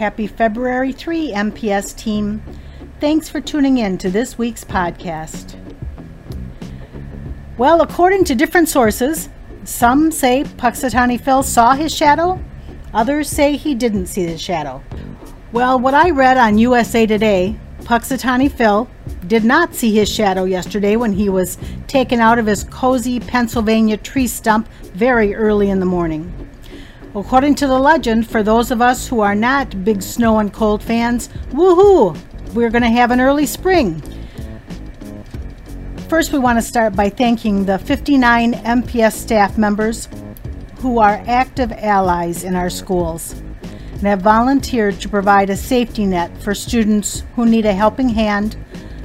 Happy February 3, MPS team. Thanks for tuning in to this week's podcast. Well, according to different sources, some say Punxsutawney Phil saw his shadow, others say he didn't see the shadow. Well, what I read on USA Today, Punxsutawney Phil did not see his shadow yesterday when he was taken out of his cozy Pennsylvania tree stump very early in the morning. According to the legend, for those of us who are not big snow and cold fans, woohoo! We're going to have an early spring. First, we want to start by thanking the 59 MPS staff members who are active allies in our schools and have volunteered to provide a safety net for students who need a helping hand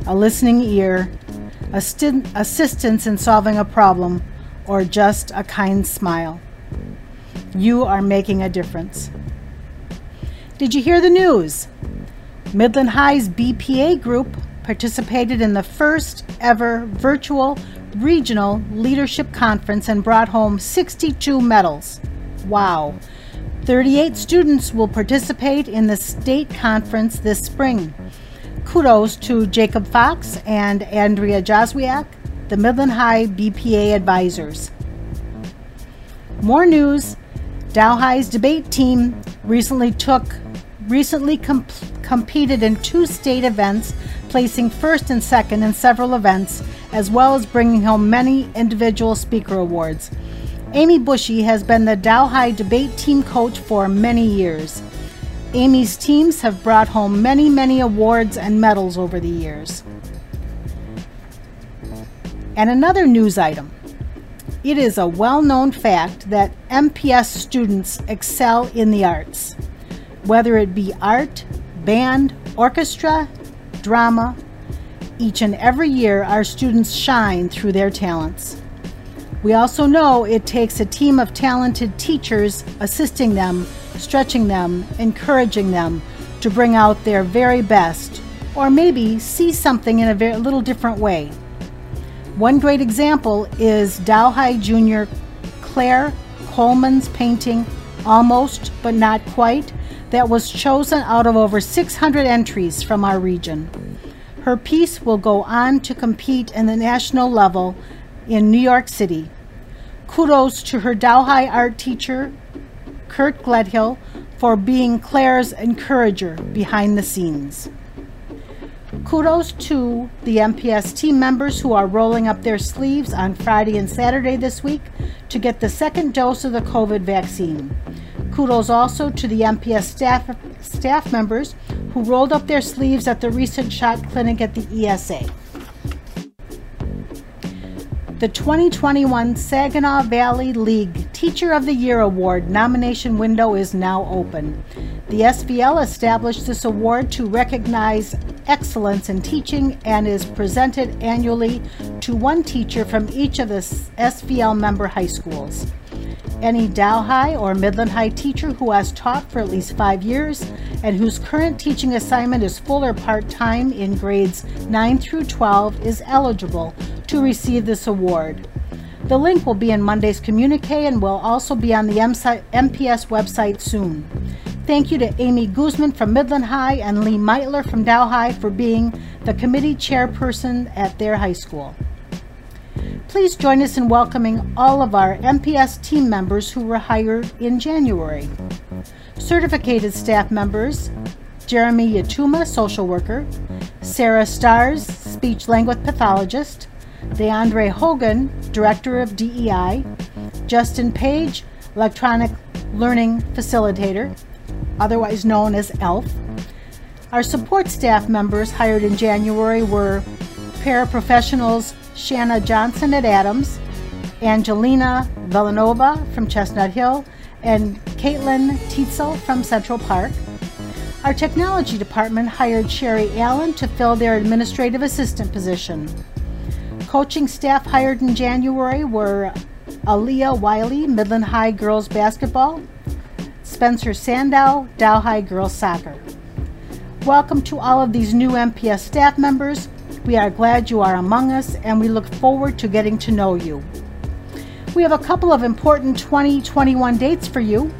a listening ear, assistance in solving a problem, or just a kind smile. You are making a difference. Did you hear the news? Midland High's BPA group participated in the first ever virtual regional leadership conference and brought home 62 medals. Wow. 38 students will participate in the state conference this spring kudos to Jacob Fox and Andrea Joswiak, the Midland High BPA advisors. More news Dow High's debate team recently took recently comp- competed in two state events, placing first and second in several events, as well as bringing home many individual speaker awards. Amy Bushy has been the Dow High debate team coach for many years. Amy's teams have brought home many, many awards and medals over the years. And another news item. It is a well known fact that MPS students excel in the arts, whether it be art, band, orchestra, drama. Each and every year, our students shine through their talents. We also know it takes a team of talented teachers assisting them stretching them, encouraging them to bring out their very best, or maybe see something in a very, little different way. One great example is High Junior Claire Coleman's painting, Almost But Not Quite, that was chosen out of over 600 entries from our region. Her piece will go on to compete in the national level in New York City. Kudos to her High art teacher, Kurt Gledhill for being Claire's encourager behind the scenes. Kudos to the MPS team members who are rolling up their sleeves on Friday and Saturday this week to get the second dose of the COVID vaccine. Kudos also to the MPS staff, staff members who rolled up their sleeves at the recent shot clinic at the ESA. The 2021 Saginaw Valley League Teacher of the Year Award nomination window is now open. The SVL established this award to recognize excellence in teaching and is presented annually to one teacher from each of the SVL member high schools. Any Dow High or Midland High teacher who has taught for at least five years and whose current teaching assignment is full or part time in grades 9 through 12 is eligible to receive this award. The link will be in Monday's communique and will also be on the MPS website soon. Thank you to Amy Guzman from Midland High and Lee Meitler from Dow High for being the committee chairperson at their high school. Please join us in welcoming all of our MPS team members who were hired in January. Certificated staff members Jeremy Yatuma, social worker, Sarah Stars, speech language pathologist, DeAndre Hogan, Director of DEI, Justin Page, Electronic Learning Facilitator, otherwise known as ELF. Our support staff members hired in January were paraprofessionals Shanna Johnson at Adams, Angelina Villanova from Chestnut Hill, and Caitlin Tietzel from Central Park. Our technology department hired Sherry Allen to fill their administrative assistant position. Coaching staff hired in January were Aaliyah Wiley, Midland High Girls Basketball, Spencer Sandow, Dow High Girls Soccer. Welcome to all of these new MPS staff members. We are glad you are among us and we look forward to getting to know you. We have a couple of important 2021 dates for you.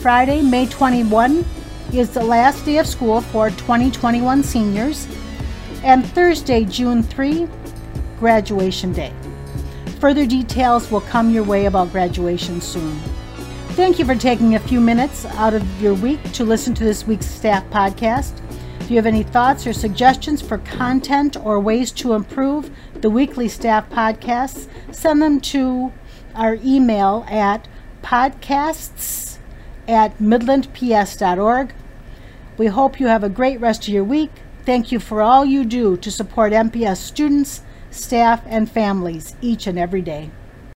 Friday, May 21, is the last day of school for 2021 seniors, and Thursday, June 3, graduation day. Further details will come your way about graduation soon. Thank you for taking a few minutes out of your week to listen to this week's staff podcast. If you have any thoughts or suggestions for content or ways to improve the weekly staff podcasts, send them to our email at podcasts at midlandps.org. We hope you have a great rest of your week. Thank you for all you do to support MPS students, staff, and families each and every day.